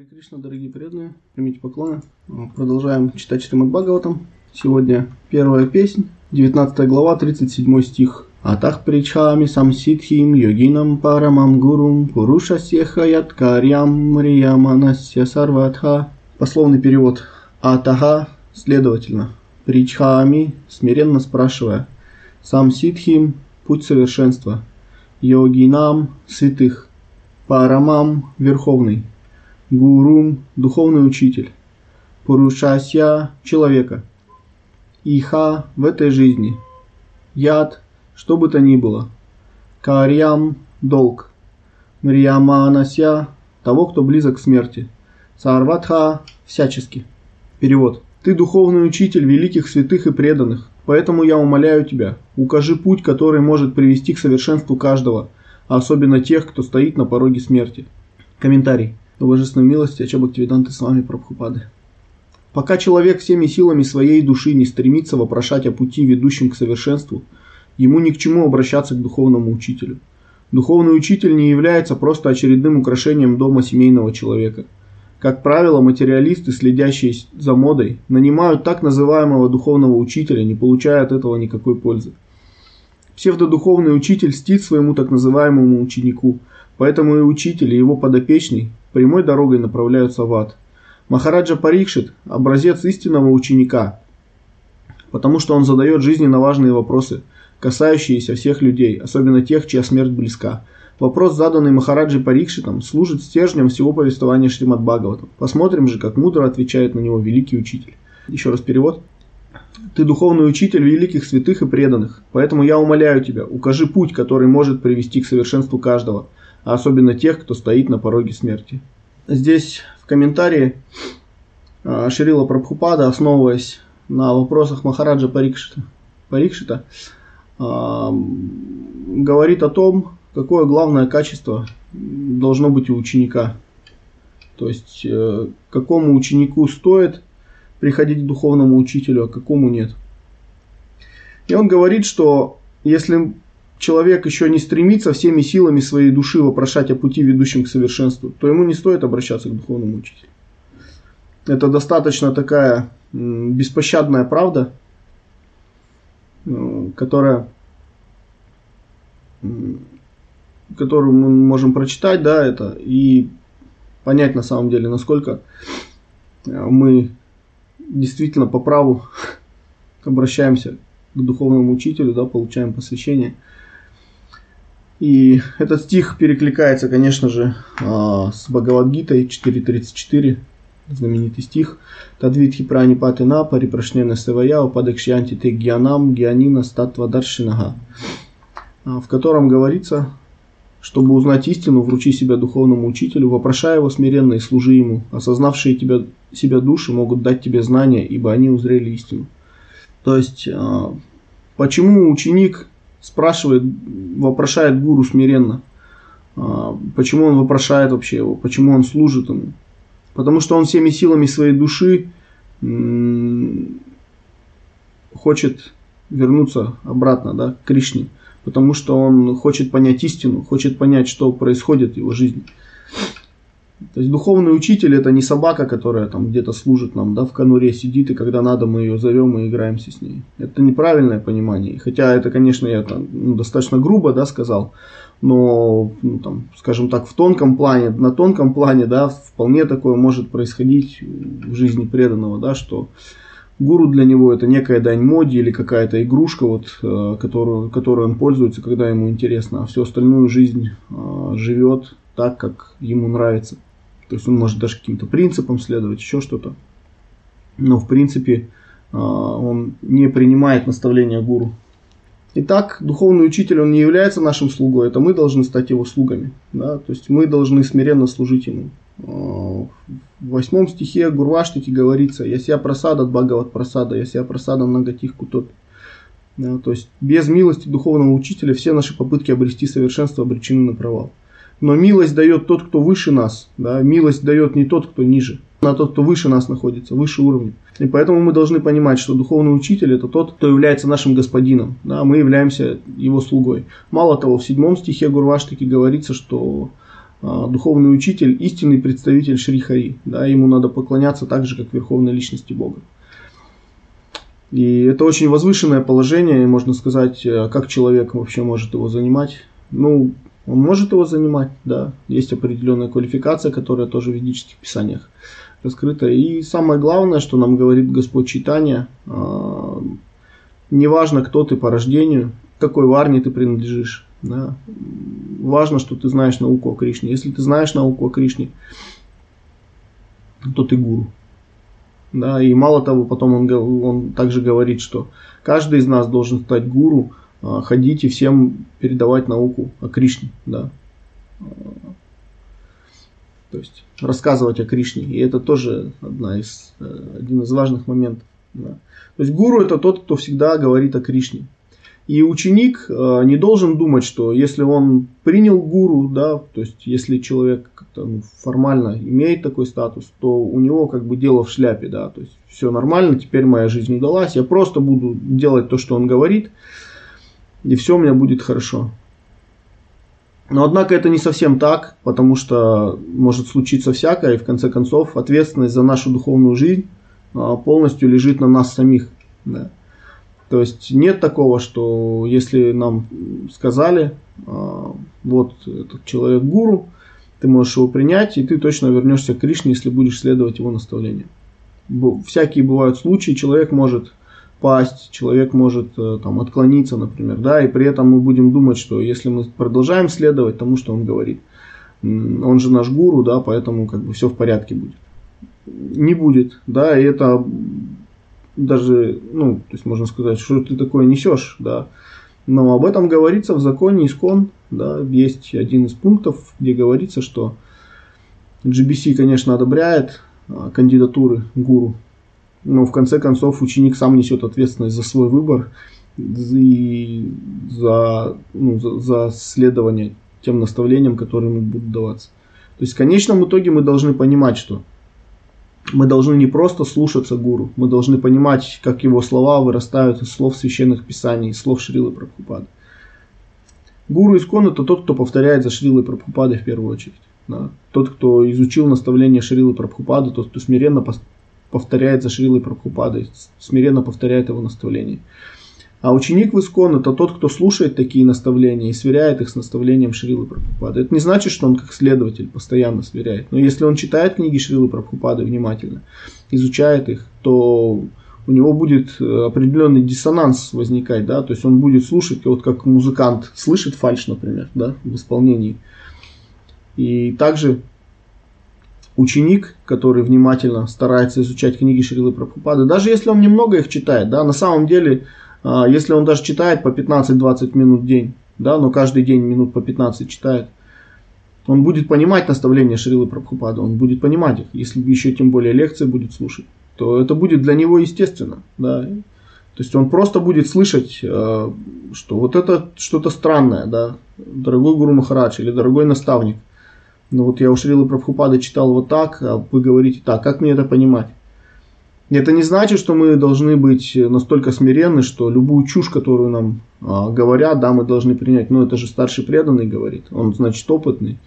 Хари Кришна, дорогие преданные, примите поклоны. Продолжаем читать Шримад Бхагаватам. Сегодня первая песнь, 19 глава, 37 стих. Атах причхами самситхим йогинам парамам гурум пуруша сехаят карьям мрияманасya сарватха. Пословный перевод. Атаха, следовательно, причхами, смиренно спрашивая. Самситхим, путь совершенства. Йогинам, святых. Парамам, верховный. Гурум – духовный учитель. Пурушасья – человека. Иха – в этой жизни. Яд – что бы то ни было. Карьям – долг. Мрияманася – того, кто близок к смерти. Сарватха – всячески. Перевод. Ты духовный учитель великих святых и преданных, поэтому я умоляю тебя, укажи путь, который может привести к совершенству каждого, особенно тех, кто стоит на пороге смерти. Комментарий божественной милости Ача Бхактивиданты с вами Прабхупады. Пока человек всеми силами своей души не стремится вопрошать о пути, ведущем к совершенству, ему ни к чему обращаться к духовному учителю. Духовный учитель не является просто очередным украшением дома семейного человека. Как правило, материалисты, следящие за модой, нанимают так называемого духовного учителя, не получая от этого никакой пользы. Псевдодуховный учитель стит своему так называемому ученику, поэтому и учитель, и его подопечный прямой дорогой направляются в ад. Махараджа Парикшит – образец истинного ученика, потому что он задает жизненно важные вопросы, касающиеся всех людей, особенно тех, чья смерть близка. Вопрос, заданный Махараджи Парикшитом, служит стержнем всего повествования Шримад Бхагаватам. Посмотрим же, как мудро отвечает на него великий учитель. Еще раз перевод. Ты духовный учитель великих святых и преданных, поэтому я умоляю тебя, укажи путь, который может привести к совершенству каждого – а особенно тех, кто стоит на пороге смерти. Здесь в комментарии а, Ширила Прабхупада, основываясь на вопросах Махараджа Парикшита, Парикшита а, говорит о том, какое главное качество должно быть у ученика. То есть, э, какому ученику стоит приходить к духовному учителю, а какому нет. И он говорит, что если человек еще не стремится всеми силами своей души вопрошать о пути, ведущем к совершенству, то ему не стоит обращаться к духовному учителю. Это достаточно такая беспощадная правда, э, которая, которую мы можем прочитать, да, это и понять на самом деле, насколько э, мы действительно по праву обращаемся к духовному учителю, да, получаем посвящение – и этот стих перекликается, конечно же, а, с Бхагавадгитой 4.34, знаменитый стих. Тадвидхи пранипаты на парипрашнена севая упадакшьянти те гьянам гьянина статва даршинага, в котором говорится, чтобы узнать истину, вручи себя духовному учителю, вопрошая его смиренно и служи ему. Осознавшие тебя, себя души могут дать тебе знания, ибо они узрели истину. То есть, а, почему ученик спрашивает, вопрошает гуру смиренно, а, почему он вопрошает вообще его, почему он служит ему. Потому что он всеми силами своей души хочет вернуться обратно да, к Кришне, потому что он хочет понять истину, хочет понять, что происходит в его жизни. То есть духовный учитель это не собака, которая там где-то служит нам, да, в конуре сидит, и когда надо, мы ее зовем и играемся с ней. Это неправильное понимание. Хотя это, конечно, я там, ну, достаточно грубо, да, сказал, но, ну, там, скажем так, в тонком плане, на тонком плане, да, вполне такое может происходить в жизни преданного, да, что гуру для него это некая дань моде или какая-то игрушка, вот, э, которую, которую он пользуется, когда ему интересно, а всю остальную жизнь э, живет так, как ему нравится. То есть он может даже каким-то принципам следовать, еще что-то. Но в принципе а, он не принимает наставления гуру. Итак, духовный учитель, он не является нашим слугой, это мы должны стать его слугами. Да? То есть мы должны смиренно служить ему. В восьмом стихе Гурваштики говорится, «Я себя просада Бхагават просада, я себя просада многотих кутот». Да? То есть без милости духовного учителя все наши попытки обрести совершенство обречены на провал. Но милость дает тот, кто выше нас. Да? Милость дает не тот, кто ниже, а тот, кто выше нас находится, выше уровня. И поэтому мы должны понимать, что духовный учитель это тот, кто является нашим господином. Да? Мы являемся его слугой. Мало того, в седьмом стихе Гурваштаки говорится, что духовный учитель, истинный представитель Шри Хари. Да, ему надо поклоняться так же, как верховной личности Бога. И это очень возвышенное положение, и можно сказать, э, как человек вообще может его занимать. Ну, он может его занимать, да. Есть определенная квалификация, которая тоже в ведических писаниях раскрыта. И самое главное, что нам говорит Господь Читания, а, неважно, кто ты по рождению, какой варне ты принадлежишь. Да. Важно, что ты знаешь науку о Кришне. Если ты знаешь науку о Кришне, то ты гуру. Да, и мало того, потом он, он также говорит, что каждый из нас должен стать гуру, а, ходить и всем передавать науку о Кришне. Да. То есть рассказывать о Кришне. И это тоже одна из, э, один из важных моментов. Да. То есть гуру это тот, кто всегда говорит о Кришне. И ученик э, не должен думать, что если он принял гуру, да, то есть если человек как-то ну, формально имеет такой статус, то у него как бы дело в шляпе, да, то есть все нормально, теперь моя жизнь удалась, я просто буду делать то, что он говорит, и все у меня будет хорошо. Но однако это не совсем так, потому что может случиться всякое, и в конце концов ответственность за нашу духовную жизнь э, полностью лежит на нас самих. Да. То есть нет такого, что если нам сказали, а, вот этот человек гуру, ты можешь его принять, и ты точно вернешься к Кришне, если будешь следовать его наставлениям. Всякие бывают случаи, человек может пасть, человек может э, там, отклониться, например, да, и при этом мы будем думать, что если мы продолжаем следовать тому, что он говорит, он же наш гуру, да, поэтому как бы все в порядке будет. Не будет, да, и это даже, ну, то есть можно сказать, что ты такое несешь, да. Но об этом говорится в законе Искон, да, есть один из пунктов, где говорится, что GBC, конечно, одобряет а, кандидатуры гуру, но в конце концов ученик сам несет ответственность за свой выбор и за, ну, за, за следование тем наставлениям, которые ему будут даваться. То есть в конечном итоге мы должны понимать, что мы должны не просто слушаться гуру, мы должны понимать, как его слова вырастают из слов священных писаний, из слов Шрилы Прабхупады. Гуру Искон это тот, кто повторяет за Шрилой Прабхупадой в первую очередь. Да. Тот, кто изучил наставление Шрилы Прабхупады, тот, кто смиренно повторяет за Шрилой Прабхупадой, смиренно повторяет его наставление. А ученик в Искон это тот, кто слушает такие наставления и сверяет их с наставлением Шрилы Прабхупады. Это не значит, что он как следователь постоянно сверяет. Но если он читает книги Шрилы Прабхупады внимательно, изучает их, то у него будет э, определенный диссонанс возникать, да, то есть он будет слушать, вот как музыкант слышит фальш, например, да, в исполнении. И также ученик, который внимательно старается изучать книги Шрилы Прабхупады, даже если он немного их читает, да, на самом деле если он даже читает по 15-20 минут в день, да, но каждый день минут по 15 читает, он будет понимать наставления Шрилы Прабхупада, он будет понимать их, если еще тем более лекции будет слушать, то это будет для него естественно, да. То есть он просто будет слышать, э, что вот это что-то странное, да, дорогой Гуру Махарадж или дорогой наставник. Ну вот я у Шрилы Прабхупада читал вот так, а вы говорите так, как мне это понимать? Это не значит, что мы должны быть настолько смиренны, что любую чушь, которую нам а, говорят, да, мы должны принять. Но это же старший преданный говорит, он, значит, опытный.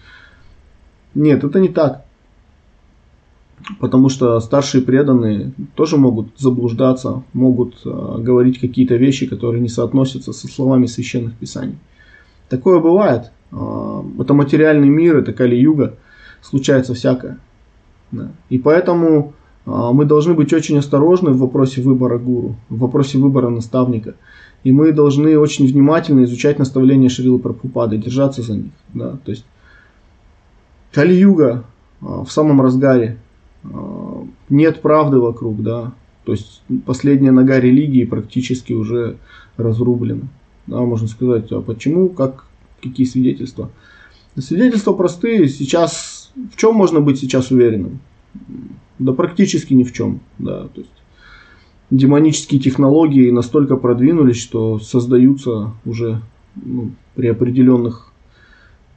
Нет, это не так. Потому что старшие преданные тоже могут заблуждаться, могут а, говорить какие-то вещи, которые не соотносятся со словами священных писаний. Такое бывает. А, это материальный мир, это Кали-юга, случается всякое. И поэтому мы должны быть очень осторожны в вопросе выбора гуру, в вопросе выбора наставника. И мы должны очень внимательно изучать наставления Шрилы Прабхупады, держаться за них. Да? То есть Кали-юга а, в самом разгаре, а, нет правды вокруг, да, то есть последняя нога религии практически уже разрублена. Да, можно сказать, а почему, как, какие свидетельства? Свидетельства простые. Сейчас, в чем можно быть сейчас уверенным? Да практически ни в чем. Да, то есть демонические технологии настолько продвинулись, что создаются уже ну, при определенных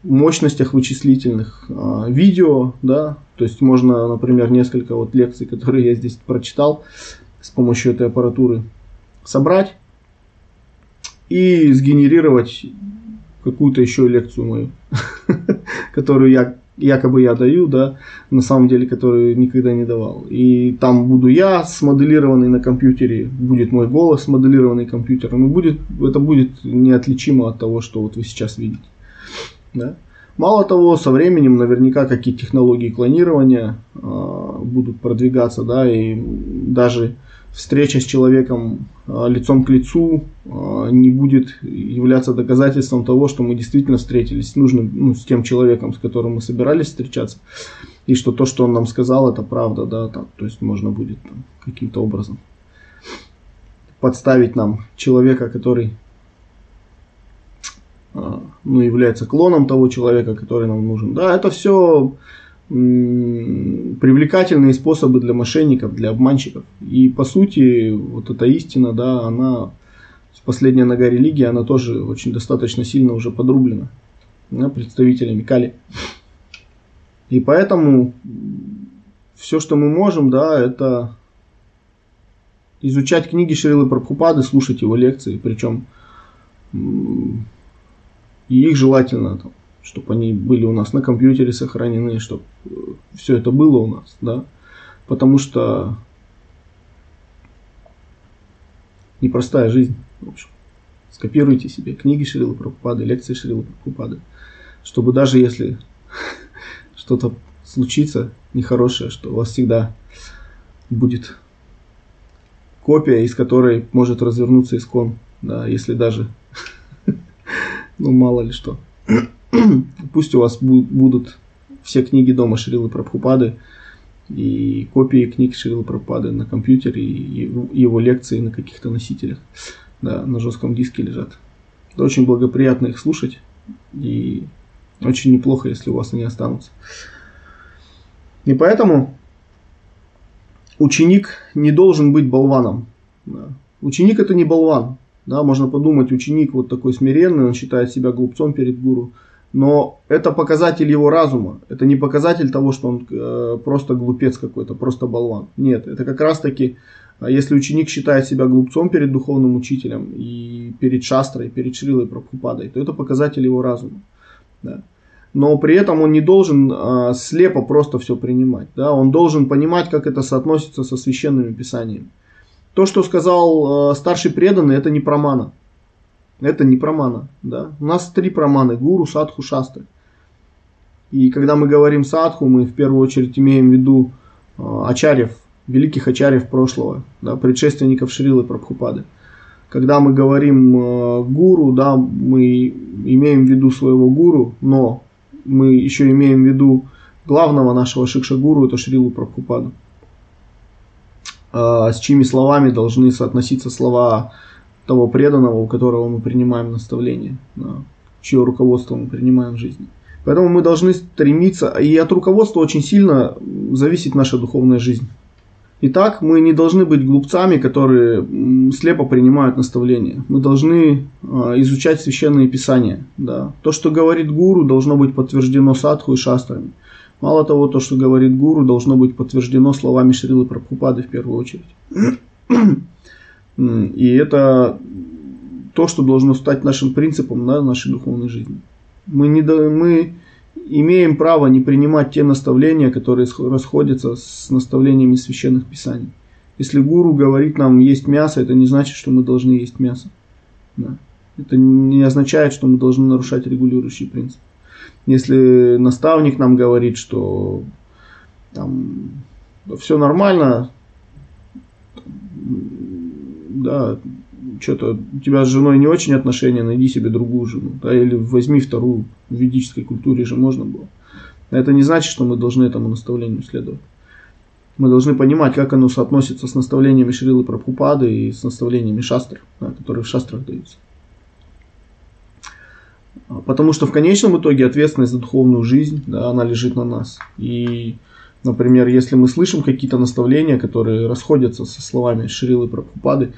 мощностях вычислительных а, видео, да, то есть можно, например, несколько вот лекций, которые я здесь прочитал, с помощью этой аппаратуры собрать и сгенерировать какую-то еще лекцию мою, которую я якобы я даю, да, на самом деле, который никогда не давал. И там буду я смоделированный на компьютере, будет мой голос смоделированный компьютером, и будет, это будет неотличимо от того, что вот вы сейчас видите. Да? Мало того, со временем наверняка какие технологии клонирования э, будут продвигаться, да, и даже встреча с человеком э, лицом к лицу э, не будет являться доказательством того, что мы действительно встретились нужным, ну, с тем человеком, с которым мы собирались встречаться, и что то, что он нам сказал, это правда, да, там, то есть можно будет там, каким-то образом подставить нам человека, который э, ну, является клоном того человека, который нам нужен. Да, это все привлекательные способы для мошенников, для обманщиков. И по сути, вот эта истина, да, она, последняя нога религии, она тоже очень достаточно сильно уже подрублена да, представителями Кали. И поэтому все, что мы можем, да, это изучать книги Шрилы Прабхупады, слушать его лекции, причем и их желательно там, чтобы они были у нас на компьютере сохранены, чтобы э, все это было у нас, да, потому что непростая жизнь, в общем. Скопируйте себе книги Шрилы Прабхупады, лекции Шрилы Прабхупады, чтобы даже если что-то случится нехорошее, что у вас всегда будет копия, из которой может развернуться искон, да, если даже, ну мало ли что. Пусть у вас будут все книги дома Шрилы Прабхупады и копии книг Шрилы Прабхупады на компьютере и его лекции на каких-то носителях да, на жестком диске лежат. Это очень благоприятно их слушать и очень неплохо, если у вас они останутся. И поэтому ученик не должен быть болваном. Да. Ученик это не болван. Да, можно подумать, ученик вот такой смиренный, он считает себя глупцом перед гуру но это показатель его разума. Это не показатель того, что он э, просто глупец какой-то, просто болван. Нет, это как раз таки, э, если ученик считает себя глупцом перед духовным учителем и перед шастрой, перед Шрилой Прабхупадой, то это показатель его разума. Да. Но при этом он не должен э, слепо просто все принимать. Да. Он должен понимать, как это соотносится со священными писаниями. То, что сказал э, старший преданный, это не промана. Это не прамана. Да? У нас три праманы. Гуру, садху, шастры. И когда мы говорим садху, мы в первую очередь имеем в виду э, ачарьев, великих ачарьев прошлого, да, предшественников Шрилы Прабхупады. Когда мы говорим э, гуру, да, мы имеем в виду своего гуру, но мы еще имеем в виду главного нашего шикша-гуру, это Шрилу Прабхупаду. Э, с чьими словами должны соотноситься слова того преданного, у которого мы принимаем наставление, да, чье руководство мы принимаем в жизни. Поэтому мы должны стремиться, и от руководства очень сильно зависит наша духовная жизнь. Итак, мы не должны быть глупцами, которые слепо принимают наставления. Мы должны а, изучать священные писания. Да. То, что говорит гуру, должно быть подтверждено садху и шастрами. Мало того, то, что говорит гуру, должно быть подтверждено словами Шрилы Прабхупады в первую очередь. И это то, что должно стать нашим принципом на нашей духовной жизни. Мы, не, мы имеем право не принимать те наставления, которые расходятся с наставлениями священных писаний. Если гуру говорит нам есть мясо, это не значит, что мы должны есть мясо. Да. Это не означает, что мы должны нарушать регулирующий принцип. Если наставник нам говорит, что там, все нормально, да, что-то у тебя с женой не очень отношения, найди себе другую жену, да, или возьми вторую. В ведической культуре же можно было. Это не значит, что мы должны этому наставлению следовать. Мы должны понимать, как оно соотносится с наставлениями Шрилы Прабхупады и с наставлениями шастр, да, которые в шастрах даются. Потому что в конечном итоге ответственность за духовную жизнь, да, она лежит на нас. И, например, если мы слышим какие-то наставления, которые расходятся со словами Шрилы Прабхупады,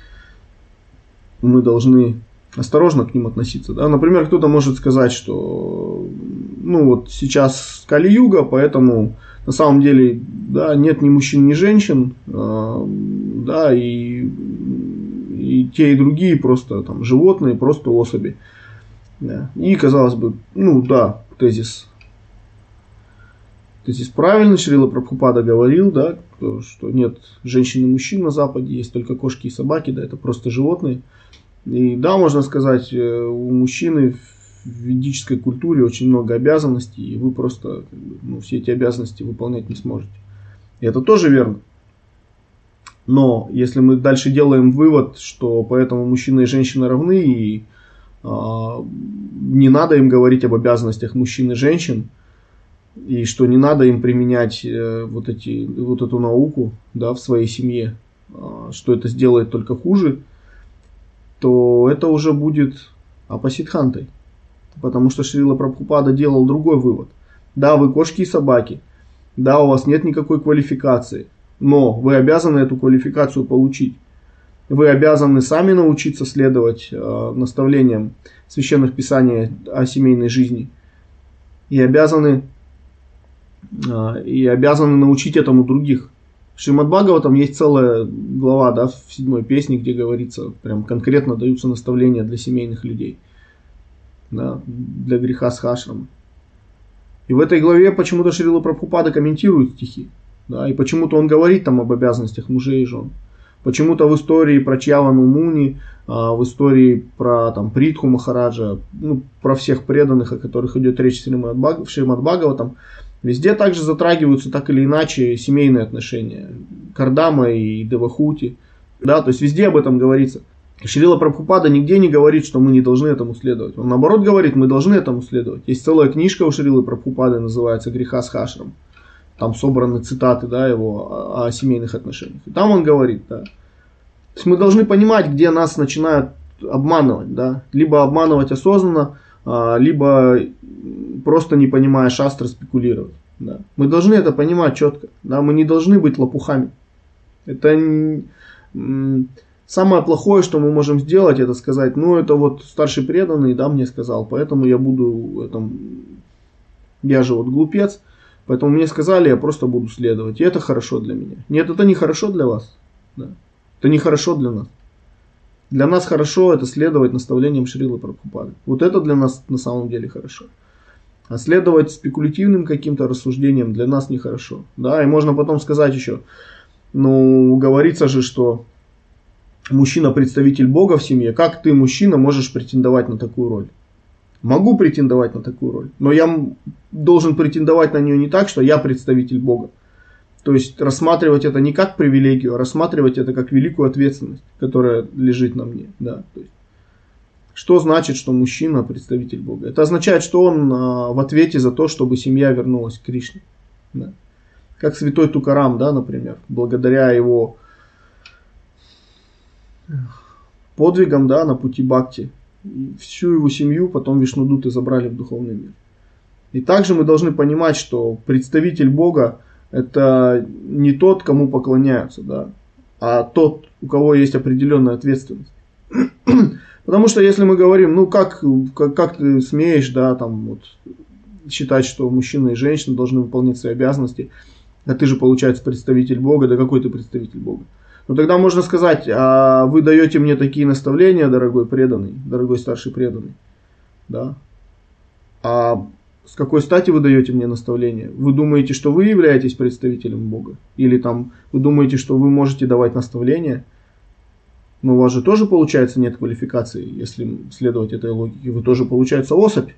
мы должны осторожно к ним относиться. Да? Например, кто-то может сказать, что ну вот сейчас Кали-юга, поэтому на самом деле да, нет ни мужчин, ни женщин, э, да, и, и те, и другие просто там животные, просто особи. Да. И казалось бы, ну да, тезис здесь правильно Шрила Прабхупада говорил, да, что нет женщин и мужчин на Западе, есть только кошки и собаки, да, это просто животные. И да, можно сказать, э, у мужчины в ведической культуре очень много обязанностей, и вы просто ну, все эти обязанности выполнять не сможете. И это тоже верно. Но если мы дальше делаем вывод, что поэтому мужчина и женщина равны, и а, не надо им говорить об обязанностях мужчин и женщин, и что не надо им применять э, вот, эти, вот эту науку да, в своей семье, э, что это сделает только хуже, то это уже будет апасидхантой. Потому что Шрила Прабхупада делал другой вывод. Да, вы кошки и собаки. Да, у вас нет никакой квалификации. Но вы обязаны эту квалификацию получить. Вы обязаны сами научиться следовать э, наставлениям священных писаний о семейной жизни. И обязаны а, и обязаны научить этому других. В Шримад там есть целая глава да, в седьмой песне, где говорится, прям конкретно даются наставления для семейных людей, да, для греха с хашром. И в этой главе почему-то Шрила Прабхупада комментирует стихи. Да, и почему-то он говорит там об обязанностях мужей и жен. Почему-то в истории про Чьявану Муни, а, в истории про там, Притху Махараджа, ну, про всех преданных, о которых идет речь в Шримад Бхагаватам, Везде также затрагиваются так или иначе семейные отношения. Кардама и Девахути. Да, то есть везде об этом говорится. Шрила Прабхупада нигде не говорит, что мы не должны этому следовать. Он наоборот говорит, мы должны этому следовать. Есть целая книжка у Шрилы Прабхупады, называется «Греха с Хашром». Там собраны цитаты да, его о, о семейных отношениях. И там он говорит, да. То есть мы должны понимать, где нас начинают обманывать. Да? Либо обманывать осознанно, либо просто не понимая шастры спекулировать. Да. Мы должны это понимать четко. Да? Мы не должны быть лопухами. Это самое плохое, что мы можем сделать, это сказать, ну это вот старший преданный, да, мне сказал, поэтому я буду, это, я же вот глупец, поэтому мне сказали, я просто буду следовать. И это хорошо для меня. Нет, это не хорошо для вас. Да. Это не хорошо для нас. Для нас хорошо это следовать наставлениям Шрилы Прабхупады. Вот это для нас на самом деле хорошо. А следовать спекулятивным каким-то рассуждениям для нас нехорошо. Да, и можно потом сказать еще, ну, говорится же, что мужчина представитель Бога в семье, как ты, мужчина, можешь претендовать на такую роль? Могу претендовать на такую роль, но я должен претендовать на нее не так, что я представитель Бога. То есть рассматривать это не как привилегию, а рассматривать это как великую ответственность, которая лежит на мне. Да, то есть, что значит, что мужчина представитель Бога? Это означает, что он а, в ответе за то, чтобы семья вернулась к Кришне. Да. Как святой Тукарам, да, например, благодаря его подвигам да, на пути Бхакти, всю его семью потом Вишнудуты забрали в духовный мир. И также мы должны понимать, что представитель Бога это не тот, кому поклоняются, да, а тот, у кого есть определенная ответственность. Потому что если мы говорим, ну как, как, как ты смеешь, да, там вот считать, что мужчина и женщина должны выполнять свои обязанности, а ты же, получается, представитель Бога, да какой ты представитель Бога? Ну тогда можно сказать, а вы даете мне такие наставления, дорогой преданный, дорогой старший преданный, да, а с какой стати вы даете мне наставление? Вы думаете, что вы являетесь представителем Бога? Или там вы думаете, что вы можете давать наставления? Но у вас же тоже получается нет квалификации, если следовать этой логике. Вы тоже получается особь?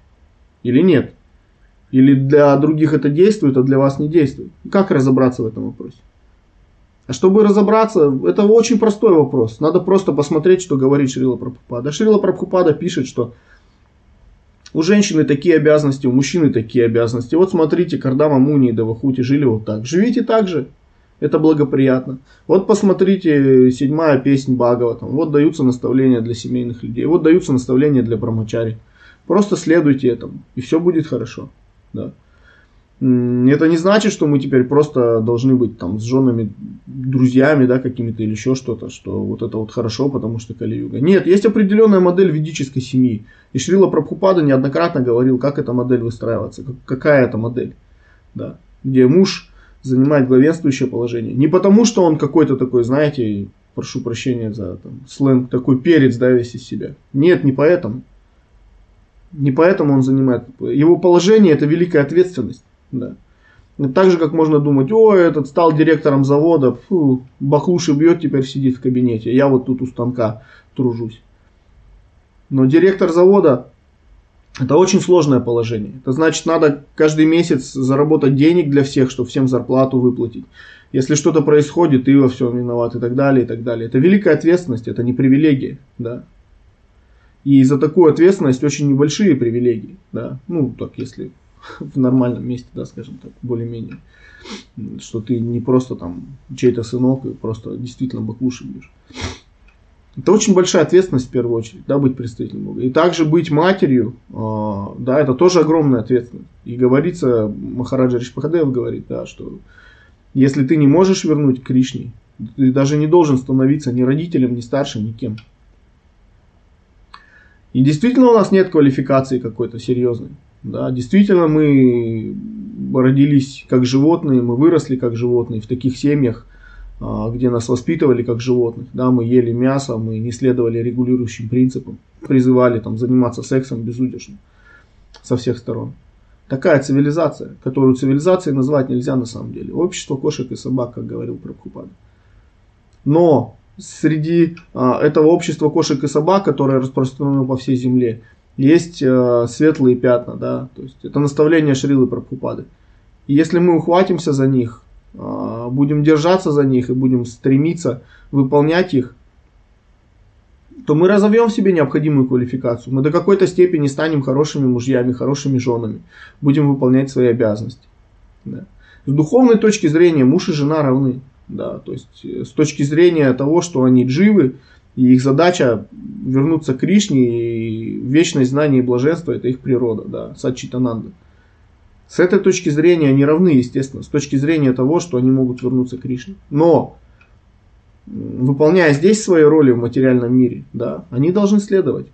Или нет? Или для других это действует, а для вас не действует? Как разобраться в этом вопросе? А чтобы разобраться, это очень простой вопрос. Надо просто посмотреть, что говорит Шрила Прабхупада. Шрила Прабхупада пишет, что у женщины такие обязанности, у мужчины такие обязанности. Вот смотрите, Кардама, Муни и Давахути жили вот так. Живите так же. Это благоприятно. Вот посмотрите, седьмая песнь Бхагаватам. Вот даются наставления для семейных людей. Вот даются наставления для брамачари. Просто следуйте этому, и все будет хорошо. Да. Это не значит, что мы теперь просто должны быть там с женами, друзьями, да, какими-то или еще что-то, что вот это вот хорошо, потому что Кали-юга. Нет, есть определенная модель ведической семьи. И Шрила Прабхупада неоднократно говорил, как эта модель выстраивается, какая это модель, да, где муж занимает главенствующее положение. Не потому, что он какой-то такой, знаете, прошу прощения за там, сленг, такой перец, да, весь из себя. Нет, не поэтому. Не поэтому он занимает. Его положение это великая ответственность. Да. Так же, как можно думать, о, этот стал директором завода, фу, баклуши бьет, теперь сидит в кабинете, я вот тут у станка тружусь. Но директор завода это очень сложное положение. Это значит, надо каждый месяц заработать денег для всех, чтобы всем зарплату выплатить. Если что-то происходит, ты во всем виноват и так далее, и так далее. Это великая ответственность, это не привилегия, да. И за такую ответственность очень небольшие привилегии, да. Ну, так если в нормальном месте, да, скажем так, более-менее. Что ты не просто там чей-то сынок и просто действительно баклуши бьешь. Это очень большая ответственность в первую очередь, да, быть представителем Бога. И также быть матерью, э, да, это тоже огромная ответственность. И говорится, Махараджа Ришпахадев говорит, да, что если ты не можешь вернуть Кришне, ты даже не должен становиться ни родителем, ни старшим, ни кем. И действительно у нас нет квалификации какой-то серьезной. Да, действительно мы родились как животные, мы выросли как животные в таких семьях, а, где нас воспитывали как животных. Да, мы ели мясо, мы не следовали регулирующим принципам, призывали там, заниматься сексом безудержно со всех сторон. Такая цивилизация, которую цивилизацией назвать нельзя на самом деле. Общество кошек и собак, как говорил Прабхупада. Но среди а, этого общества кошек и собак, которое распространено по всей земле, есть а, светлые пятна. Да? То есть это наставление Шрилы Прабхупады. И если мы ухватимся за них, а, будем держаться за них и будем стремиться выполнять их, то мы разовьем в себе необходимую квалификацию. Мы до какой-то степени станем хорошими мужьями, хорошими женами. Будем выполнять свои обязанности. Да. С духовной точки зрения муж и жена равны. Да, то есть э, с точки зрения того, что они живы, и их задача вернуться к Кришне, и вечность знания и блаженства – это их природа, да, Сачитананда. С этой точки зрения они равны, естественно, с точки зрения того, что они могут вернуться к Кришне. Но, выполняя здесь свои роли в материальном мире, да, они должны следовать.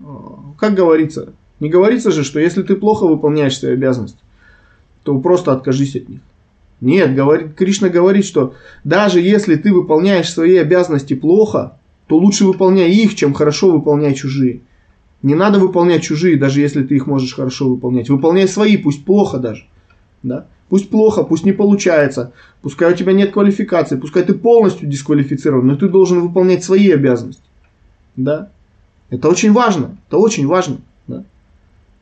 А, как говорится, не говорится же, что если ты плохо выполняешь свои обязанности, то просто откажись от них. Нет, говорит, Кришна говорит, что даже если ты выполняешь свои обязанности плохо, то лучше выполняй их, чем хорошо выполняй чужие. Не надо выполнять чужие, даже если ты их можешь хорошо выполнять. Выполняй свои, пусть плохо даже. Да? Пусть плохо, пусть не получается. Пускай у тебя нет квалификации, пускай ты полностью дисквалифицирован, но ты должен выполнять свои обязанности. Да? Это очень важно. Это очень важно. Да?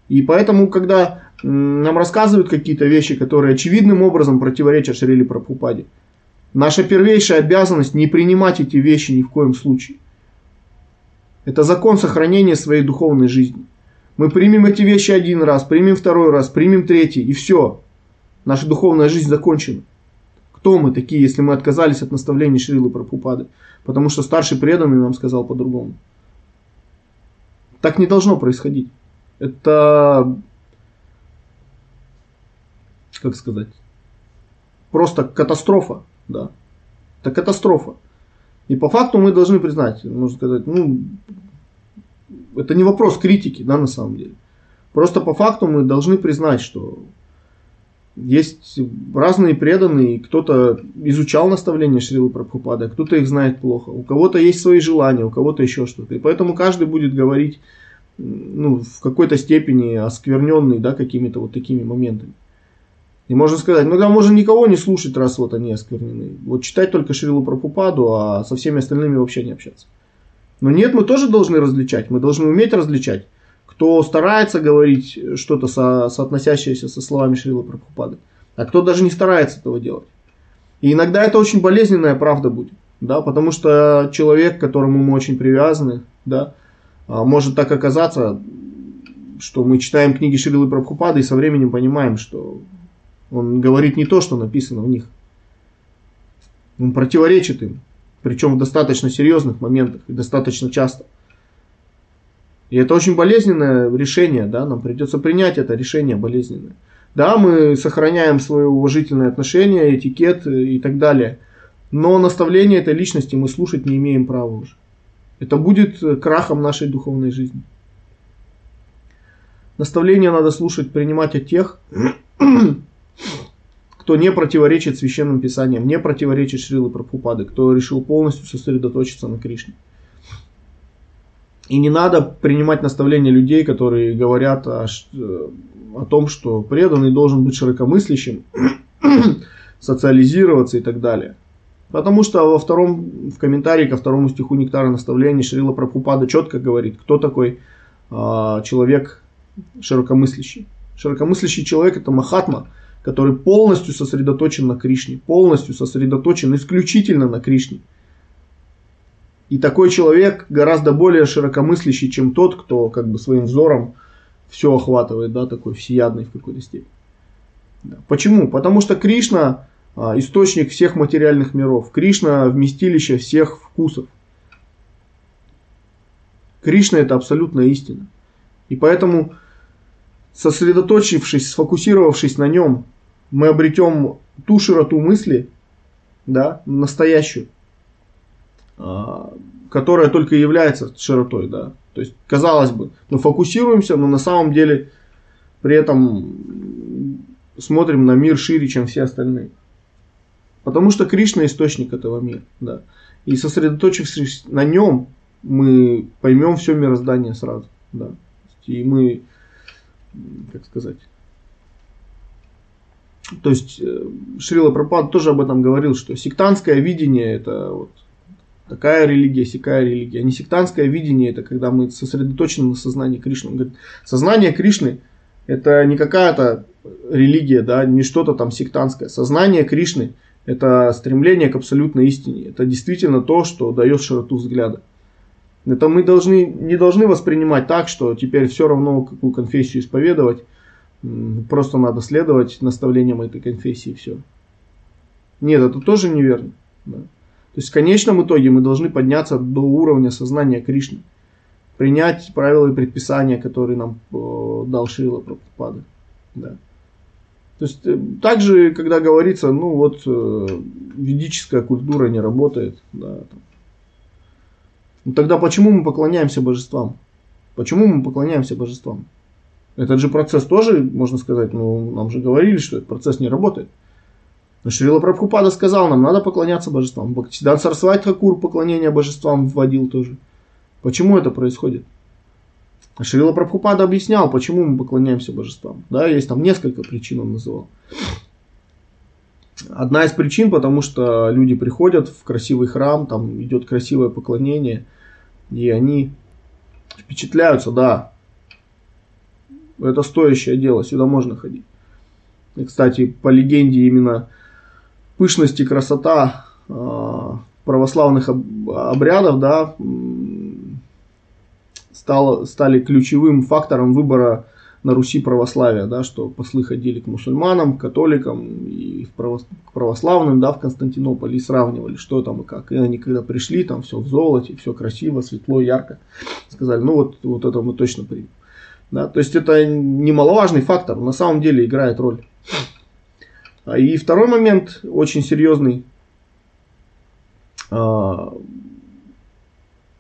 И поэтому, когда нам рассказывают какие-то вещи, которые очевидным образом противоречат Шрили Прабхупаде, наша первейшая обязанность не принимать эти вещи ни в коем случае. Это закон сохранения своей духовной жизни. Мы примем эти вещи один раз, примем второй раз, примем третий, и все. Наша духовная жизнь закончена. Кто мы такие, если мы отказались от наставлений Шрилы Прабхупады? Потому что старший преданный нам сказал по-другому. Так не должно происходить. Это, как сказать, просто катастрофа. Да. Это катастрофа. И по факту мы должны признать, можно сказать, ну, это не вопрос критики, да, на самом деле. Просто по факту мы должны признать, что есть разные преданные, кто-то изучал наставления Шрилы Прабхупада, кто-то их знает плохо, у кого-то есть свои желания, у кого-то еще что-то. И поэтому каждый будет говорить ну, в какой-то степени оскверненный да, какими-то вот такими моментами. И можно сказать, ну да, можно никого не слушать, раз вот они осквернены. Вот читать только Шрилу Прабхупаду, а со всеми остальными вообще не общаться. Но нет, мы тоже должны различать, мы должны уметь различать, кто старается говорить что-то со, соотносящееся со словами Шрилы Прабхупады, а кто даже не старается этого делать. И иногда это очень болезненная правда будет, да, потому что человек, к которому мы очень привязаны, да, а, может так оказаться, что мы читаем книги Шрилы Прабхупады и со временем понимаем, что он говорит не то, что написано в них. Он противоречит им. Причем в достаточно серьезных моментах и достаточно часто. И это очень болезненное решение, да, нам придется принять это решение болезненное. Да, мы сохраняем свое уважительное отношение, этикет и так далее. Но наставление этой личности мы слушать не имеем права уже. Это будет крахом нашей духовной жизни. Наставление надо слушать, принимать от тех, кто не противоречит священным писаниям, не противоречит Шрилы Прабхупады, кто решил полностью сосредоточиться на Кришне. И не надо принимать наставления людей, которые говорят о, о том, что преданный должен быть широкомыслящим, социализироваться и так далее. Потому что во втором, в комментарии ко второму стиху Нектара наставления Шрила Прабхупада четко говорит, кто такой э, человек широкомыслящий. Широкомыслящий человек это Махатма, который полностью сосредоточен на Кришне, полностью сосредоточен исключительно на Кришне. И такой человек гораздо более широкомыслящий, чем тот, кто как бы своим взором все охватывает, да, такой всеядный в какой-то степени. Почему? Потому что Кришна а, источник всех материальных миров. Кришна вместилище всех вкусов. Кришна это абсолютная истина. И поэтому, сосредоточившись, сфокусировавшись на нем, мы обретем ту широту мысли, да, настоящую, а, которая только является широтой, да. То есть, казалось бы, мы фокусируемся, но на самом деле при этом смотрим на мир шире, чем все остальные. Потому что Кришна источник этого мира, да. И сосредоточившись на нем, мы поймем все мироздание сразу, да. И мы, как сказать, то есть э, Шрила Прабхупада тоже об этом говорил, что сектантское видение это вот такая религия, сякая религия. А не сектантское видение это когда мы сосредоточены на сознании Кришны. Он говорит, сознание Кришны это не какая-то религия, да, не что-то там сектантское. Сознание Кришны это стремление к абсолютной истине. Это действительно то, что дает широту взгляда. Это мы должны, не должны воспринимать так, что теперь все равно, какую конфессию исповедовать, просто надо следовать наставлениям этой конфессии и все. Нет, это тоже неверно. Да. То есть в конечном итоге мы должны подняться до уровня сознания Кришны. Принять правила и предписания, которые нам э, дал Шрила Прабхупада. Да. То есть э, также, когда говорится, ну вот э, ведическая культура не работает, да, там. Ну, тогда почему мы поклоняемся божествам? Почему мы поклоняемся божествам? Этот же процесс тоже, можно сказать, ну, нам же говорили, что этот процесс не работает. Но Шрила Прабхупада сказал нам, надо поклоняться божествам. Бхактидан Сарсвати Хакур поклонение божествам вводил тоже. Почему это происходит? Шрила Прабхупада объяснял, почему мы поклоняемся божествам. Да, есть там несколько причин, он называл. Одна из причин, потому что люди приходят в красивый храм, там идет красивое поклонение, и они впечатляются, да, это стоящее дело, сюда можно ходить. И, кстати, по легенде именно пышность и красота э, православных обрядов, да, стало, стали ключевым фактором выбора на Руси православия, да, что послы ходили к мусульманам, к католикам и к православным, да, в Константинополе и сравнивали, что там и как. И они когда пришли, там все в золоте, все красиво, светло, ярко, сказали, ну вот, вот это мы точно примем. Да, то есть это немаловажный фактор, на самом деле играет роль. И второй момент очень серьезный,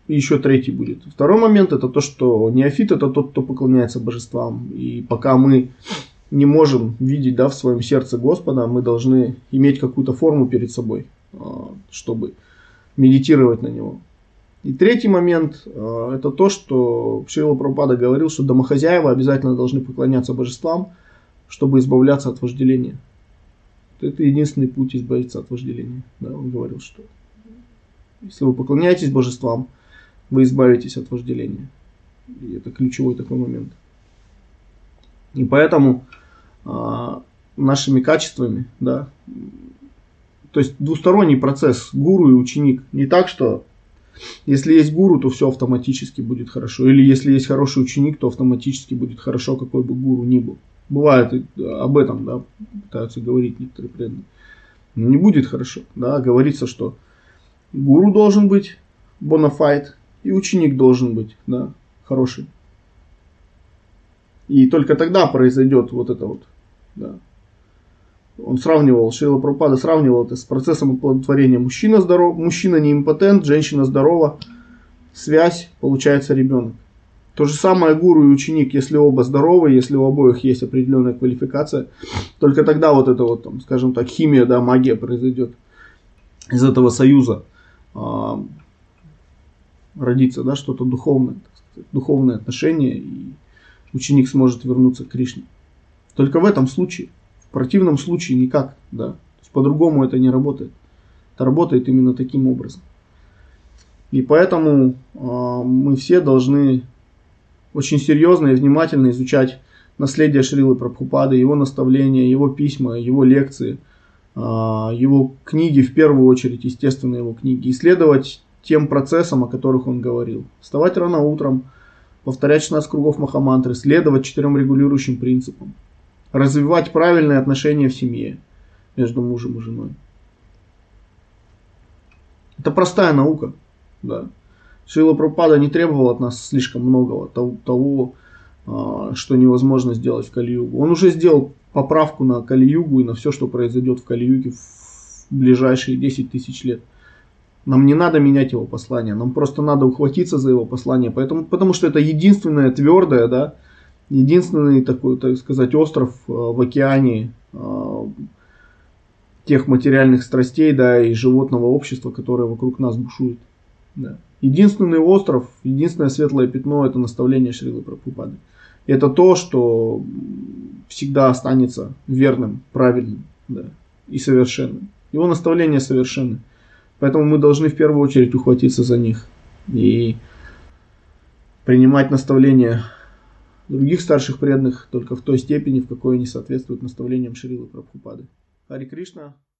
а, еще третий будет. Второй момент это то, что неофит это тот, кто поклоняется божествам. И пока мы не можем видеть да, в своем сердце Господа, мы должны иметь какую-то форму перед собой, а, чтобы медитировать на него. И третий момент а, это то, что Шрила Прабхупада говорил, что домохозяева обязательно должны поклоняться божествам, чтобы избавляться от вожделения. Это единственный путь избавиться от вожделения. Да, он говорил, что если вы поклоняетесь божествам, вы избавитесь от вожделения. И это ключевой такой момент. И поэтому а, нашими качествами, да, то есть двусторонний процесс, гуру и ученик. Не так, что если есть гуру, то все автоматически будет хорошо. Или если есть хороший ученик, то автоматически будет хорошо, какой бы гуру ни был. Бывает об этом, да, пытаются говорить некоторые преданные. Не будет хорошо, да, говорится, что гуру должен быть бонафайт, и ученик должен быть, да, хороший. И только тогда произойдет вот это вот, да. Он сравнивал, Шрила Прабхупада сравнивал это с процессом оплодотворения. Мужчина здоров, мужчина не импотент, женщина здорова, связь, получается ребенок. То же самое гуру и ученик, если оба здоровы, если у обоих есть определенная квалификация, только тогда вот это вот, там, скажем так, химия, да, магия произойдет из этого союза. Родиться, да, что-то духовное, сказать, духовное отношение, и ученик сможет вернуться к Кришне. Только в этом случае. В противном случае никак, да. По-другому это не работает. Это работает именно таким образом. И поэтому э, мы все должны очень серьезно и внимательно изучать наследие Шрилы Прабхупады, его наставления, его письма, его лекции, э, его книги, в первую очередь, естественно, его книги, исследовать тем процессам, о которых он говорил. Вставать рано утром, повторять 16 кругов Махамантры, следовать четырем регулирующим принципам, развивать правильные отношения в семье между мужем и женой. Это простая наука. Да. Шила Пропада не требовал от нас слишком многого того, а, что невозможно сделать в Кали-Югу. Он уже сделал поправку на Кали-Югу и на все, что произойдет в Кали-Юге в ближайшие 10 тысяч лет. Нам не надо менять его послание, нам просто надо ухватиться за его послание, поэтому, потому что это единственное твердое, да, единственный такой, так сказать, остров э, в океане э, тех материальных страстей, да, и животного общества, которое вокруг нас бушует. Да. Единственный остров, единственное светлое пятно – это наставление Шрилы Прабхупады. Это то, что всегда останется верным, правильным да, и совершенным. Его наставления совершенны. Поэтому мы должны в первую очередь ухватиться за них и принимать наставления других старших преданных только в той степени, в какой они соответствуют наставлениям Шрилы Прабхупады. Хари Кришна.